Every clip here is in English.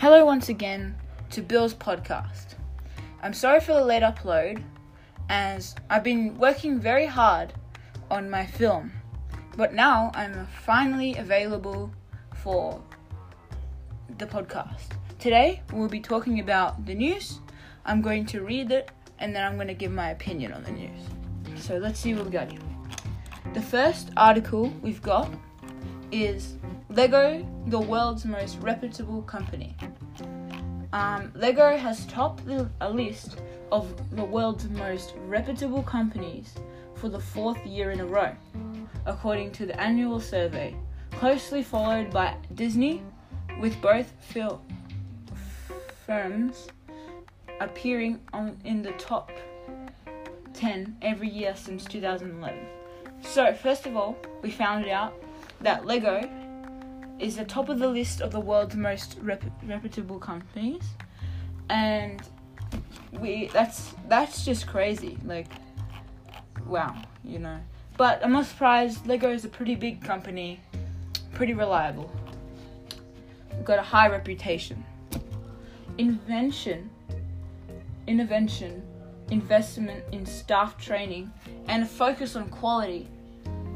Hello once again to Bill's podcast. I'm sorry for the late upload, as I've been working very hard on my film, but now I'm finally available for the podcast. Today we'll be talking about the news. I'm going to read it and then I'm going to give my opinion on the news. So let's see what we got here. The first article we've got is Lego, the world's most reputable company. Um, Lego has topped a list of the world's most reputable companies for the fourth year in a row, according to the annual survey, closely followed by Disney, with both fil- firms appearing on, in the top 10 every year since 2011. So, first of all, we found out that Lego is the top of the list of the world's most rep- reputable companies, and we that's that's just crazy. Like, wow, you know. But I'm not surprised. Lego is a pretty big company, pretty reliable. Got a high reputation. Invention, intervention, investment in staff training, and a focus on quality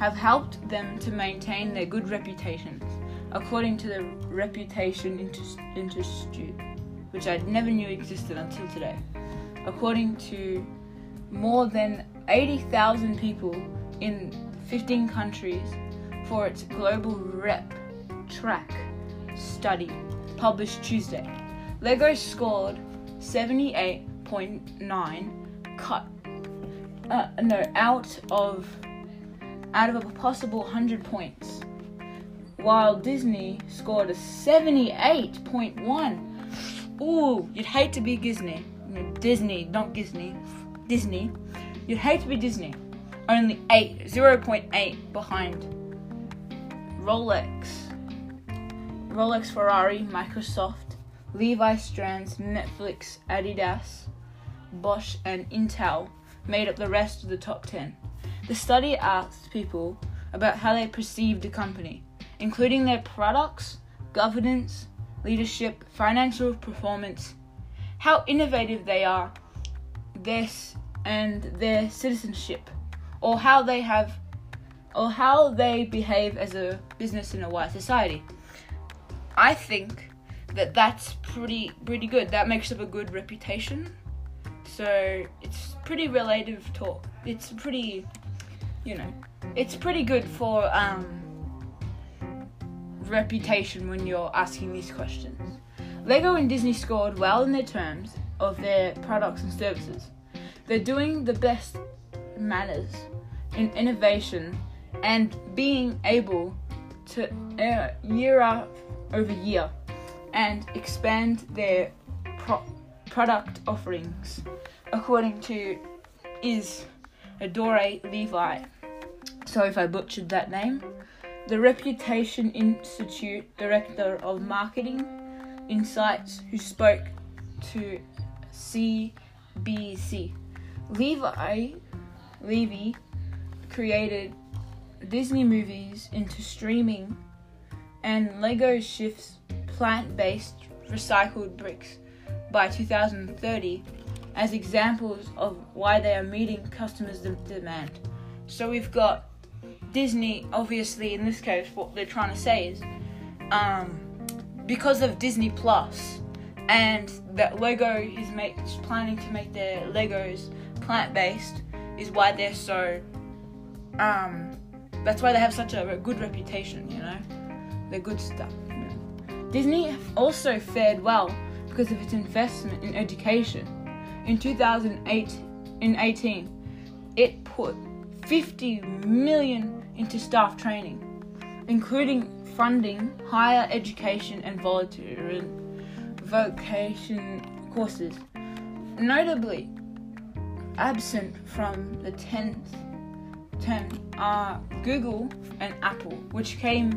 have helped them to maintain their good reputations according to the Reputation Institute, which I never knew existed until today. According to more than 80,000 people in 15 countries for its global rep track study published Tuesday. Lego scored 78.9 cut uh, no out of out of a possible 100 points while Disney scored a 78.1. Ooh, you'd hate to be Disney. Disney, not Disney. Disney. You'd hate to be Disney. Only 8, 0.8 behind Rolex, Rolex, Ferrari, Microsoft, Levi Strauss, Netflix, Adidas, Bosch, and Intel made up the rest of the top 10. The study asked people about how they perceived the company including their products, governance, leadership, financial performance, how innovative they are, this and their citizenship, or how they have or how they behave as a business in a wide society. I think that that's pretty pretty good. That makes up a good reputation. So it's pretty relative talk. It's pretty, you know, it's pretty good for um, reputation when you're asking these questions. Lego and Disney scored well in their terms of their products and services. They're doing the best manners in innovation and being able to uh, year over year and expand their pro- product offerings, according to is Adore Levi. Sorry if I butchered that name the Reputation Institute Director of Marketing Insights, who spoke to CBC. Levi Levy created Disney movies into streaming, and Lego shifts plant-based recycled bricks by 2030 as examples of why they are meeting customers' demand. So we've got Disney, obviously, in this case, what they're trying to say is, um, because of Disney Plus, and that Lego is make, planning to make their Legos plant-based, is why they're so, um, that's why they have such a, good reputation. You know, they're good stuff. Disney also fared well because of its investment in education. In 2008, in 18, it put 50 million into staff training, including funding higher education and volunteer vocation courses. Notably, absent from the 10th 10 are Google and Apple, which came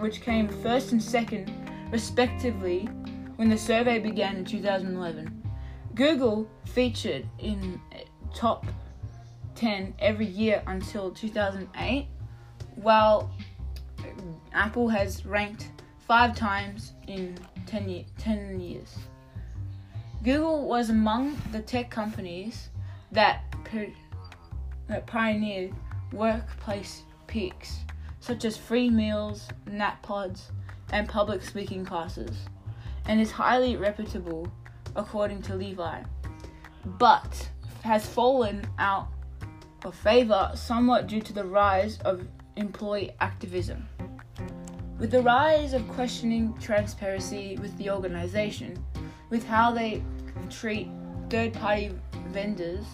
which came first and second respectively when the survey began in 2011. Google featured in eh, top 10 every year until 2008 while Apple has ranked five times in 10, year, 10 years. Google was among the tech companies that, that pioneered workplace peaks, such as free meals, nap pods, and public speaking classes, and is highly reputable, according to Levi, but has fallen out of favor somewhat due to the rise of employee activism. With the rise of questioning transparency with the organization, with how they treat third party vendors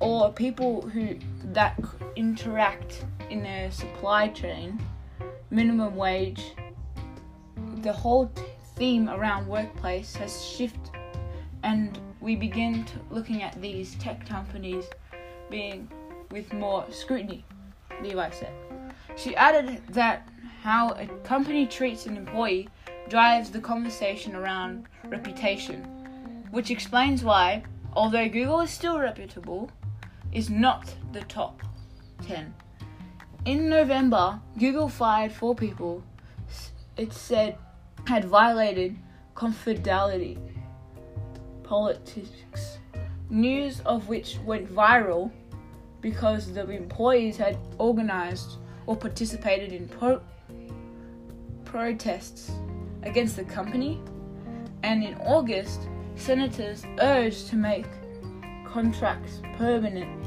or people who that interact in their supply chain, minimum wage, the whole theme around workplace has shifted and we begin looking at these tech companies being with more scrutiny, Levi said. She added that how a company treats an employee drives the conversation around reputation, which explains why, although Google is still reputable, is not the top 10. In November, Google fired four people it said had violated confidentiality politics, news of which went viral because the employees had organized or participated in pro- protests against the company. And in August, senators urged to make contracts permanent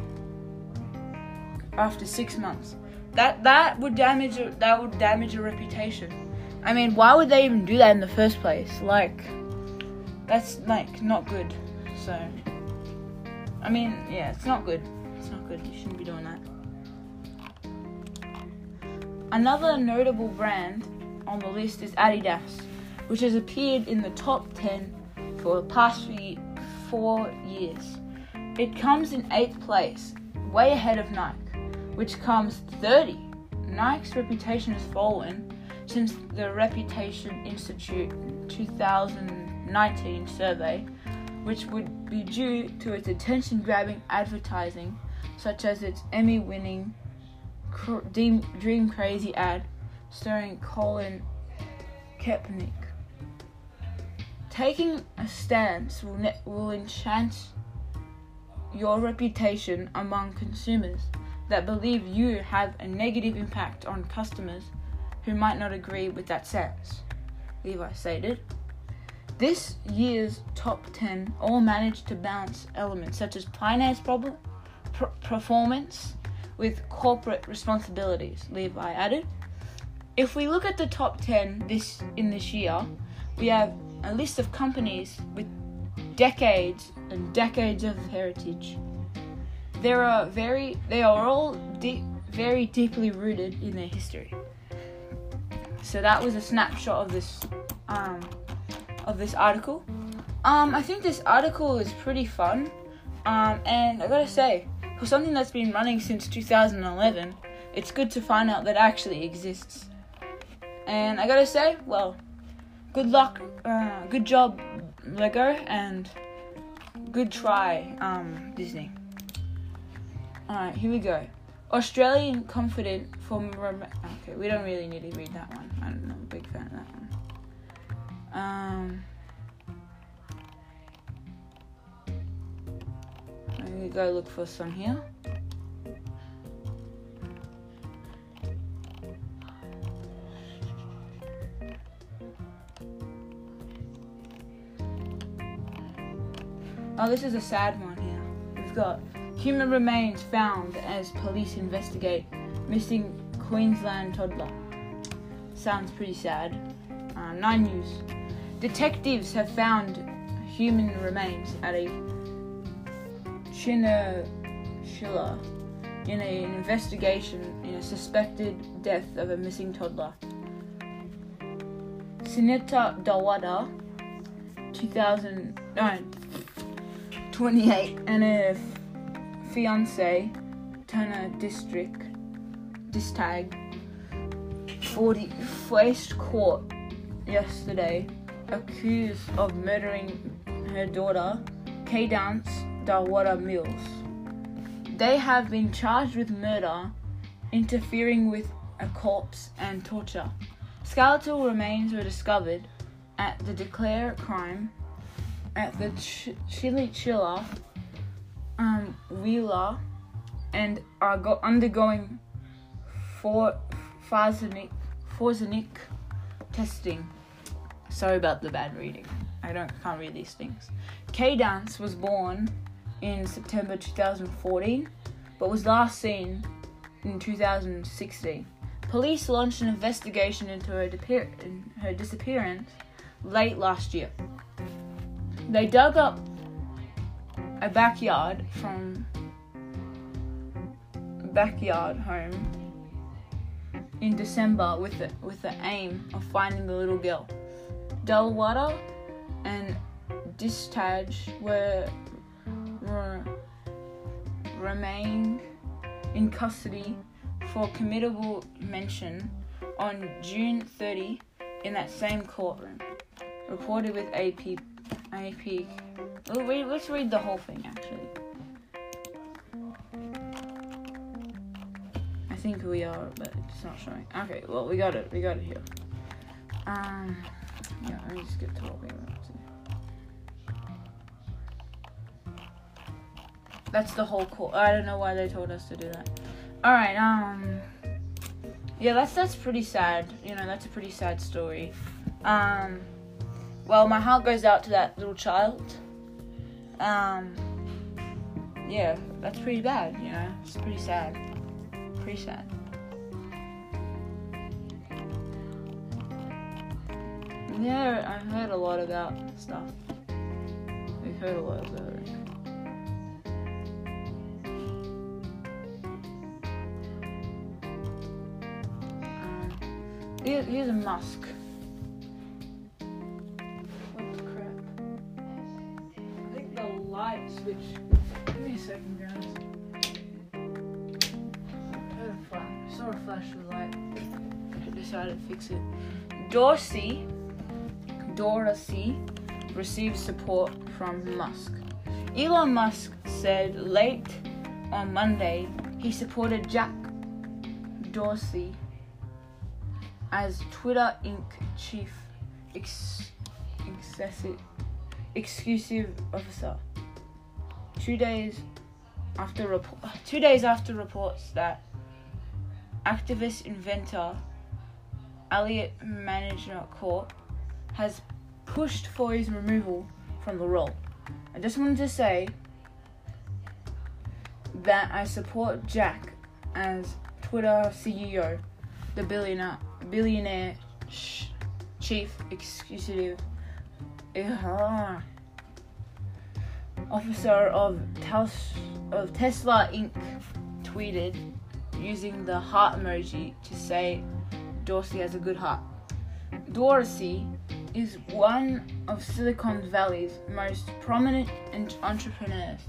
after six months. That that would damage that would damage a reputation. I mean, why would they even do that in the first place? Like, that's like not good. So, I mean, yeah, it's not good. It's not good. You shouldn't be doing that. Another notable brand on the list is Adidas, which has appeared in the top 10 for the past four years. It comes in 8th place, way ahead of Nike, which comes 30. Nike's reputation has fallen since the Reputation Institute 2019 survey, which would be due to its attention grabbing advertising, such as its Emmy winning Dream, Dream Crazy ad starring Colin Kaepernick. Taking a stance will, ne- will enhance your reputation among consumers that believe you have a negative impact on customers who might not agree with that stance, Levi stated. This year's top 10 all managed to balance elements such as finance problem, pr- performance, with corporate responsibilities, Levi added. If we look at the top 10 this in this year, we have a list of companies with decades and decades of heritage. There are very they are all de- very deeply rooted in their history. So that was a snapshot of this um, of this article. Um, I think this article is pretty fun. Um, and I gotta say, for something that's been running since 2011, it's good to find out that actually exists. And I gotta say, well, good luck, uh, good job, Lego, and good try, um, Disney. Alright, here we go. Australian confident for. okay, we don't really need to read that one. I'm not a big fan of that one. Um. Let me go look for some here. Oh, this is a sad one here. We've got human remains found as police investigate missing Queensland toddler. Sounds pretty sad. Uh, Nine News. Detectives have found human remains at a Chinchilla in a, an investigation in a suspected death of a missing toddler. Sinita Dawada, 2009, 28, and a fiance, Turner District, Distag, 40, faced court yesterday accused of murdering her daughter, Cadence Dawada Mills. They have been charged with murder, interfering with a corpse, and torture. Skeletal remains were discovered at the declare crime at the Ch- Chili Chilla um, Wheeler and are go- undergoing for Forzanic testing. Sorry about the bad reading. I don't can't read these things. K Dance was born in September 2014, but was last seen in 2016. Police launched an investigation into her, her disappearance late last year. They dug up a backyard from backyard home in December with the, with the aim of finding the little girl. Delwater and Distage were, were remained in custody for committable mention on June 30 in that same courtroom. Reported with AP. AP. Let's read the whole thing actually. Think we are, but it's not showing. Okay, well we got it. We got it here. Um, yeah. Let me just get we want to. That's the whole court. I don't know why they told us to do that. All right. Um. Yeah, that's that's pretty sad. You know, that's a pretty sad story. Um. Well, my heart goes out to that little child. Um. Yeah, that's pretty bad. You know, it's pretty sad. Sad. Yeah, I've heard a lot about stuff. We've heard a lot about it. Um, here- here's a Musk. What the crap? I think the light switch. I saw a flash light. I decided to fix it. Dorsey, Dorsey received support from Musk. Elon Musk said late on Monday he supported Jack Dorsey as Twitter Inc. chief ex- excessive, exclusive officer. Two days after report, two days after reports that activist inventor Elliott Management Corp has pushed for his removal from the role. I just wanted to say that I support Jack as Twitter CEO, the billionaire, billionaire sh- chief executive uh, officer of, of Tesla Inc. tweeted using the heart emoji to say Dorsey has a good heart. Dorsey is one of Silicon Valley's most prominent entrepreneurs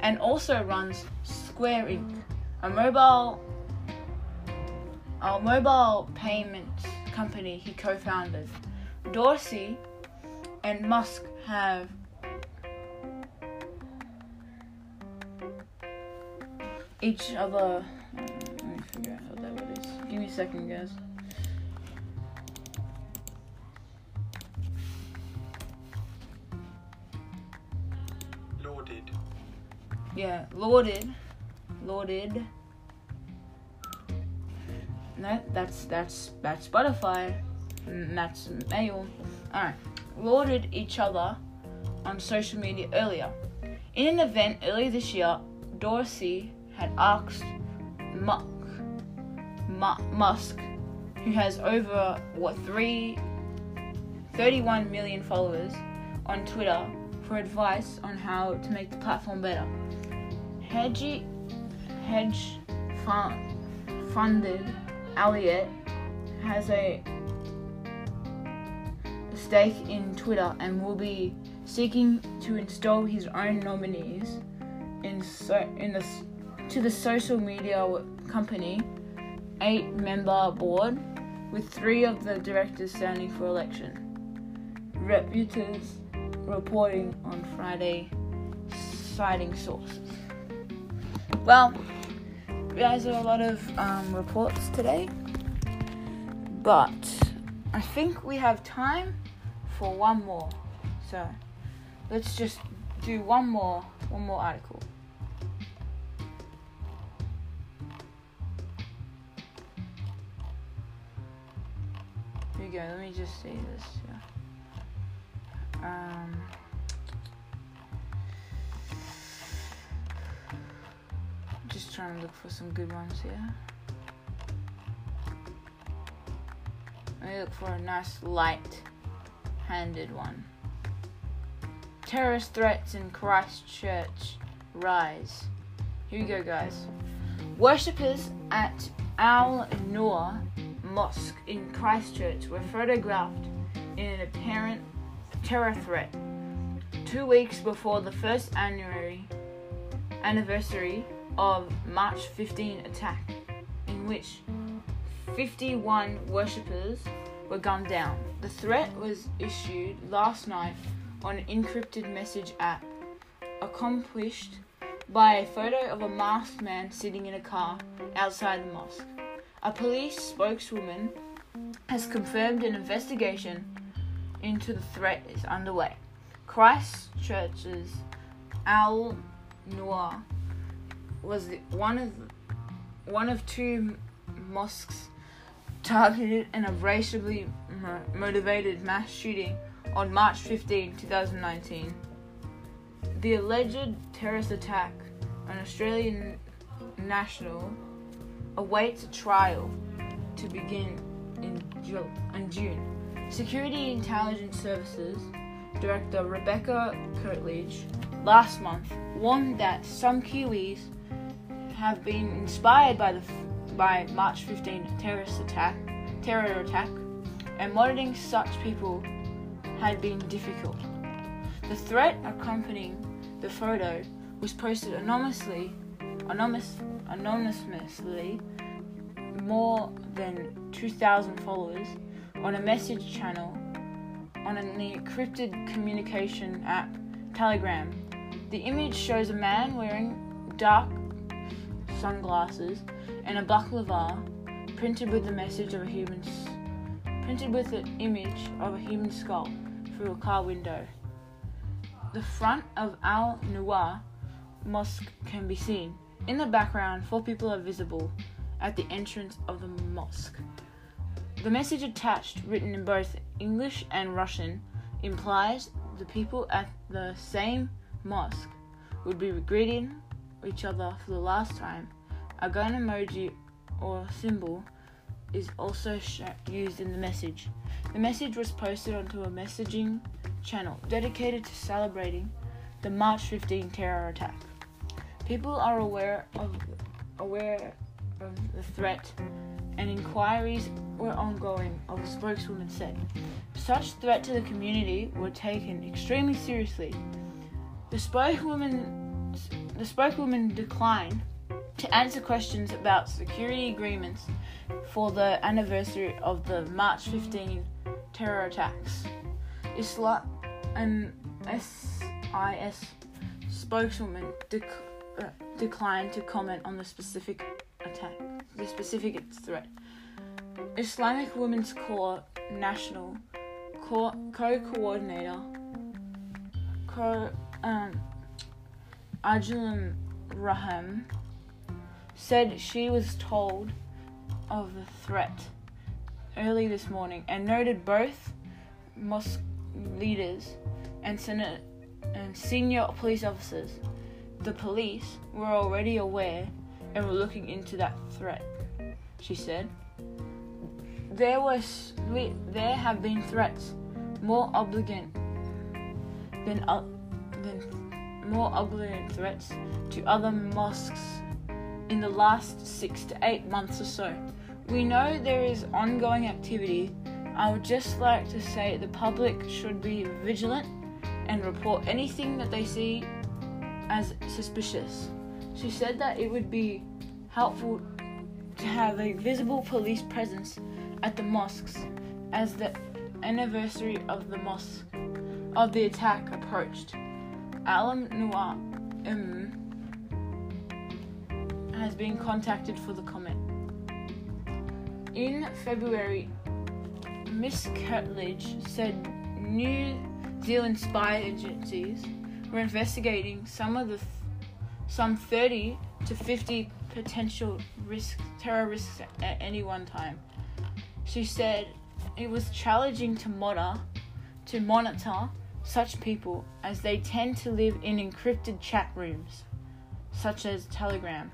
and also runs Square Inc., a mobile a mobile payment company he co-founded. Dorsey and Musk have each other. Me a second, guys. Lauded. Yeah, lauded, lauded. No, that's that's that's Spotify. Mm, That's mail. Alright, lauded each other on social media earlier. In an event earlier this year, Dorsey had asked Mu- Musk, who has over what three, 31 million followers on Twitter, for advice on how to make the platform better. Hedge, hedge fund, funded Elliott has a stake in Twitter and will be seeking to install his own nominees in so in the to the social media company eight member board with three of the directors standing for election. Reuters reporting on Friday, citing sources. Well, guys, are a lot of um, reports today, but I think we have time for one more. So let's just do one more one more article. Go, let me just say this. Yeah. Um just trying to look for some good ones here. Let me look for a nice light handed one. Terrorist threats in Christchurch rise. Here we go, guys. Worshippers at Al Noor Mosque in Christchurch were photographed in an apparent terror threat two weeks before the first anniversary of March 15 attack, in which 51 worshippers were gunned down. The threat was issued last night on an encrypted message app, accomplished by a photo of a masked man sitting in a car outside the mosque. A police spokeswoman has confirmed an investigation into the threat is underway. Christchurch's Al Noor was one of one of two mosques targeted in a racially motivated mass shooting on March 15, 2019. The alleged terrorist attack on Australian national awaits a trial to begin in, in June. Security Intelligence Services Director Rebecca Kitteridge last month warned that some Kiwis have been inspired by the by March 15 terrorist attack, terror attack, and monitoring such people had been difficult. The threat accompanying the photo was posted anonymously, anonymous, anonymously, more than 2,000 followers on a message channel on an encrypted communication app, Telegram. The image shows a man wearing dark sunglasses, and a baklava printed with the message of a human, printed with the image of a human skull through a car window. The front of Al Noor Mosque can be seen. In the background, four people are visible at the entrance of the mosque. The message attached, written in both English and Russian, implies the people at the same mosque would be greeting each other for the last time. A gun emoji or symbol is also sh- used in the message. The message was posted onto a messaging channel dedicated to celebrating the March 15 terror attack. People are aware of aware of the threat and inquiries were ongoing, a spokeswoman said. Such threat to the community were taken extremely seriously. The spokeswoman the spokeswoman declined to answer questions about security agreements for the anniversary of the March 15 terror attacks. Isla- an SIS spokeswoman uh, declined to comment on the specific attack, the specific threat. Islamic Women's Corps National co-coordinator co um, Anjum Rahman said she was told of the threat early this morning and noted both mosque leaders and and senior police officers. The police were already aware and were looking into that threat, she said. There was there have been threats more obligant than, than more ugly threats to other mosques in the last six to eight months or so. We know there is ongoing activity. I would just like to say the public should be vigilant and report anything that they see as suspicious. She said that it would be helpful to have a visible police presence at the mosques as the anniversary of the mosque of the attack approached. Alam Noir M has been contacted for the comment. In February Miss Kitteridge said New Zealand spy agencies were investigating some of the th- some 30 to 50 potential risk terror risks at any one time. She said it was challenging to monitor to monitor such people as they tend to live in encrypted chat rooms, such as Telegram.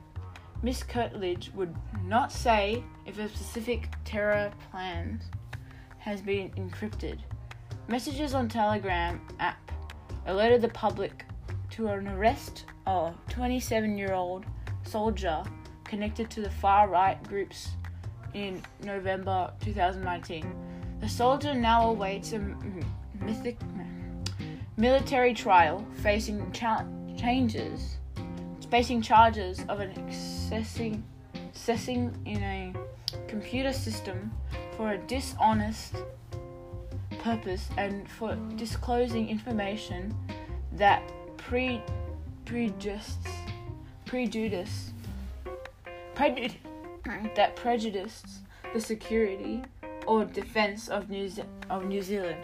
Miss Kitteridge would not say if a specific terror plan has been encrypted. Messages on Telegram app alerted the public to an arrest of 27-year-old soldier connected to the far-right groups in November 2019. The soldier now awaits a mythic military trial facing cha- changes facing charges of an accessing, accessing in a computer system for a dishonest purpose and for disclosing information that pre prejudice prejud- that prejudiced the security or defense of New, Ze- of New Zealand.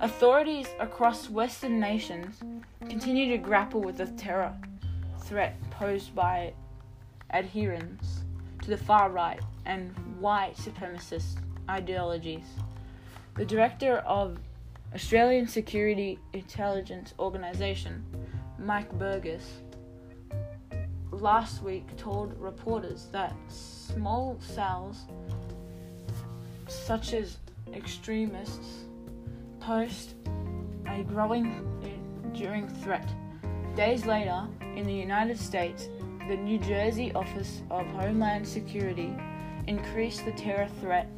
Authorities across Western nations continue to grapple with the terror threat posed by adherents to the far right and white supremacist ideologies. The director of Australian Security Intelligence Organisation, Mike Burgess, last week told reporters that small cells, such as extremists, pose a growing enduring threat. Days later, in the United States, the New Jersey Office of Homeland Security increased the terror threat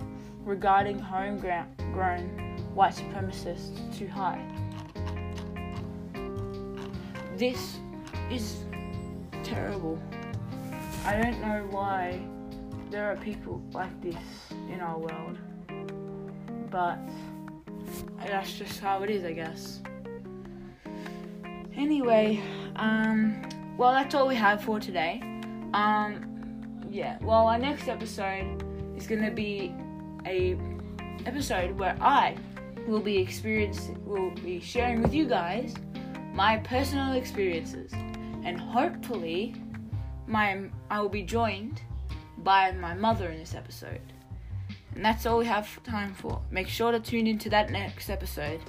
regarding homegrown white supremacists too high. This is terrible. I don't know why there are people like this in our world, but that's just how it is, I guess. Anyway, um, well, that's all we have for today. Um, yeah. Well, our next episode is gonna be a episode where I will be experiencing, will be sharing with you guys my personal experiences, and hopefully, my I will be joined by my mother in this episode. And that's all we have time for. Make sure to tune into that next episode.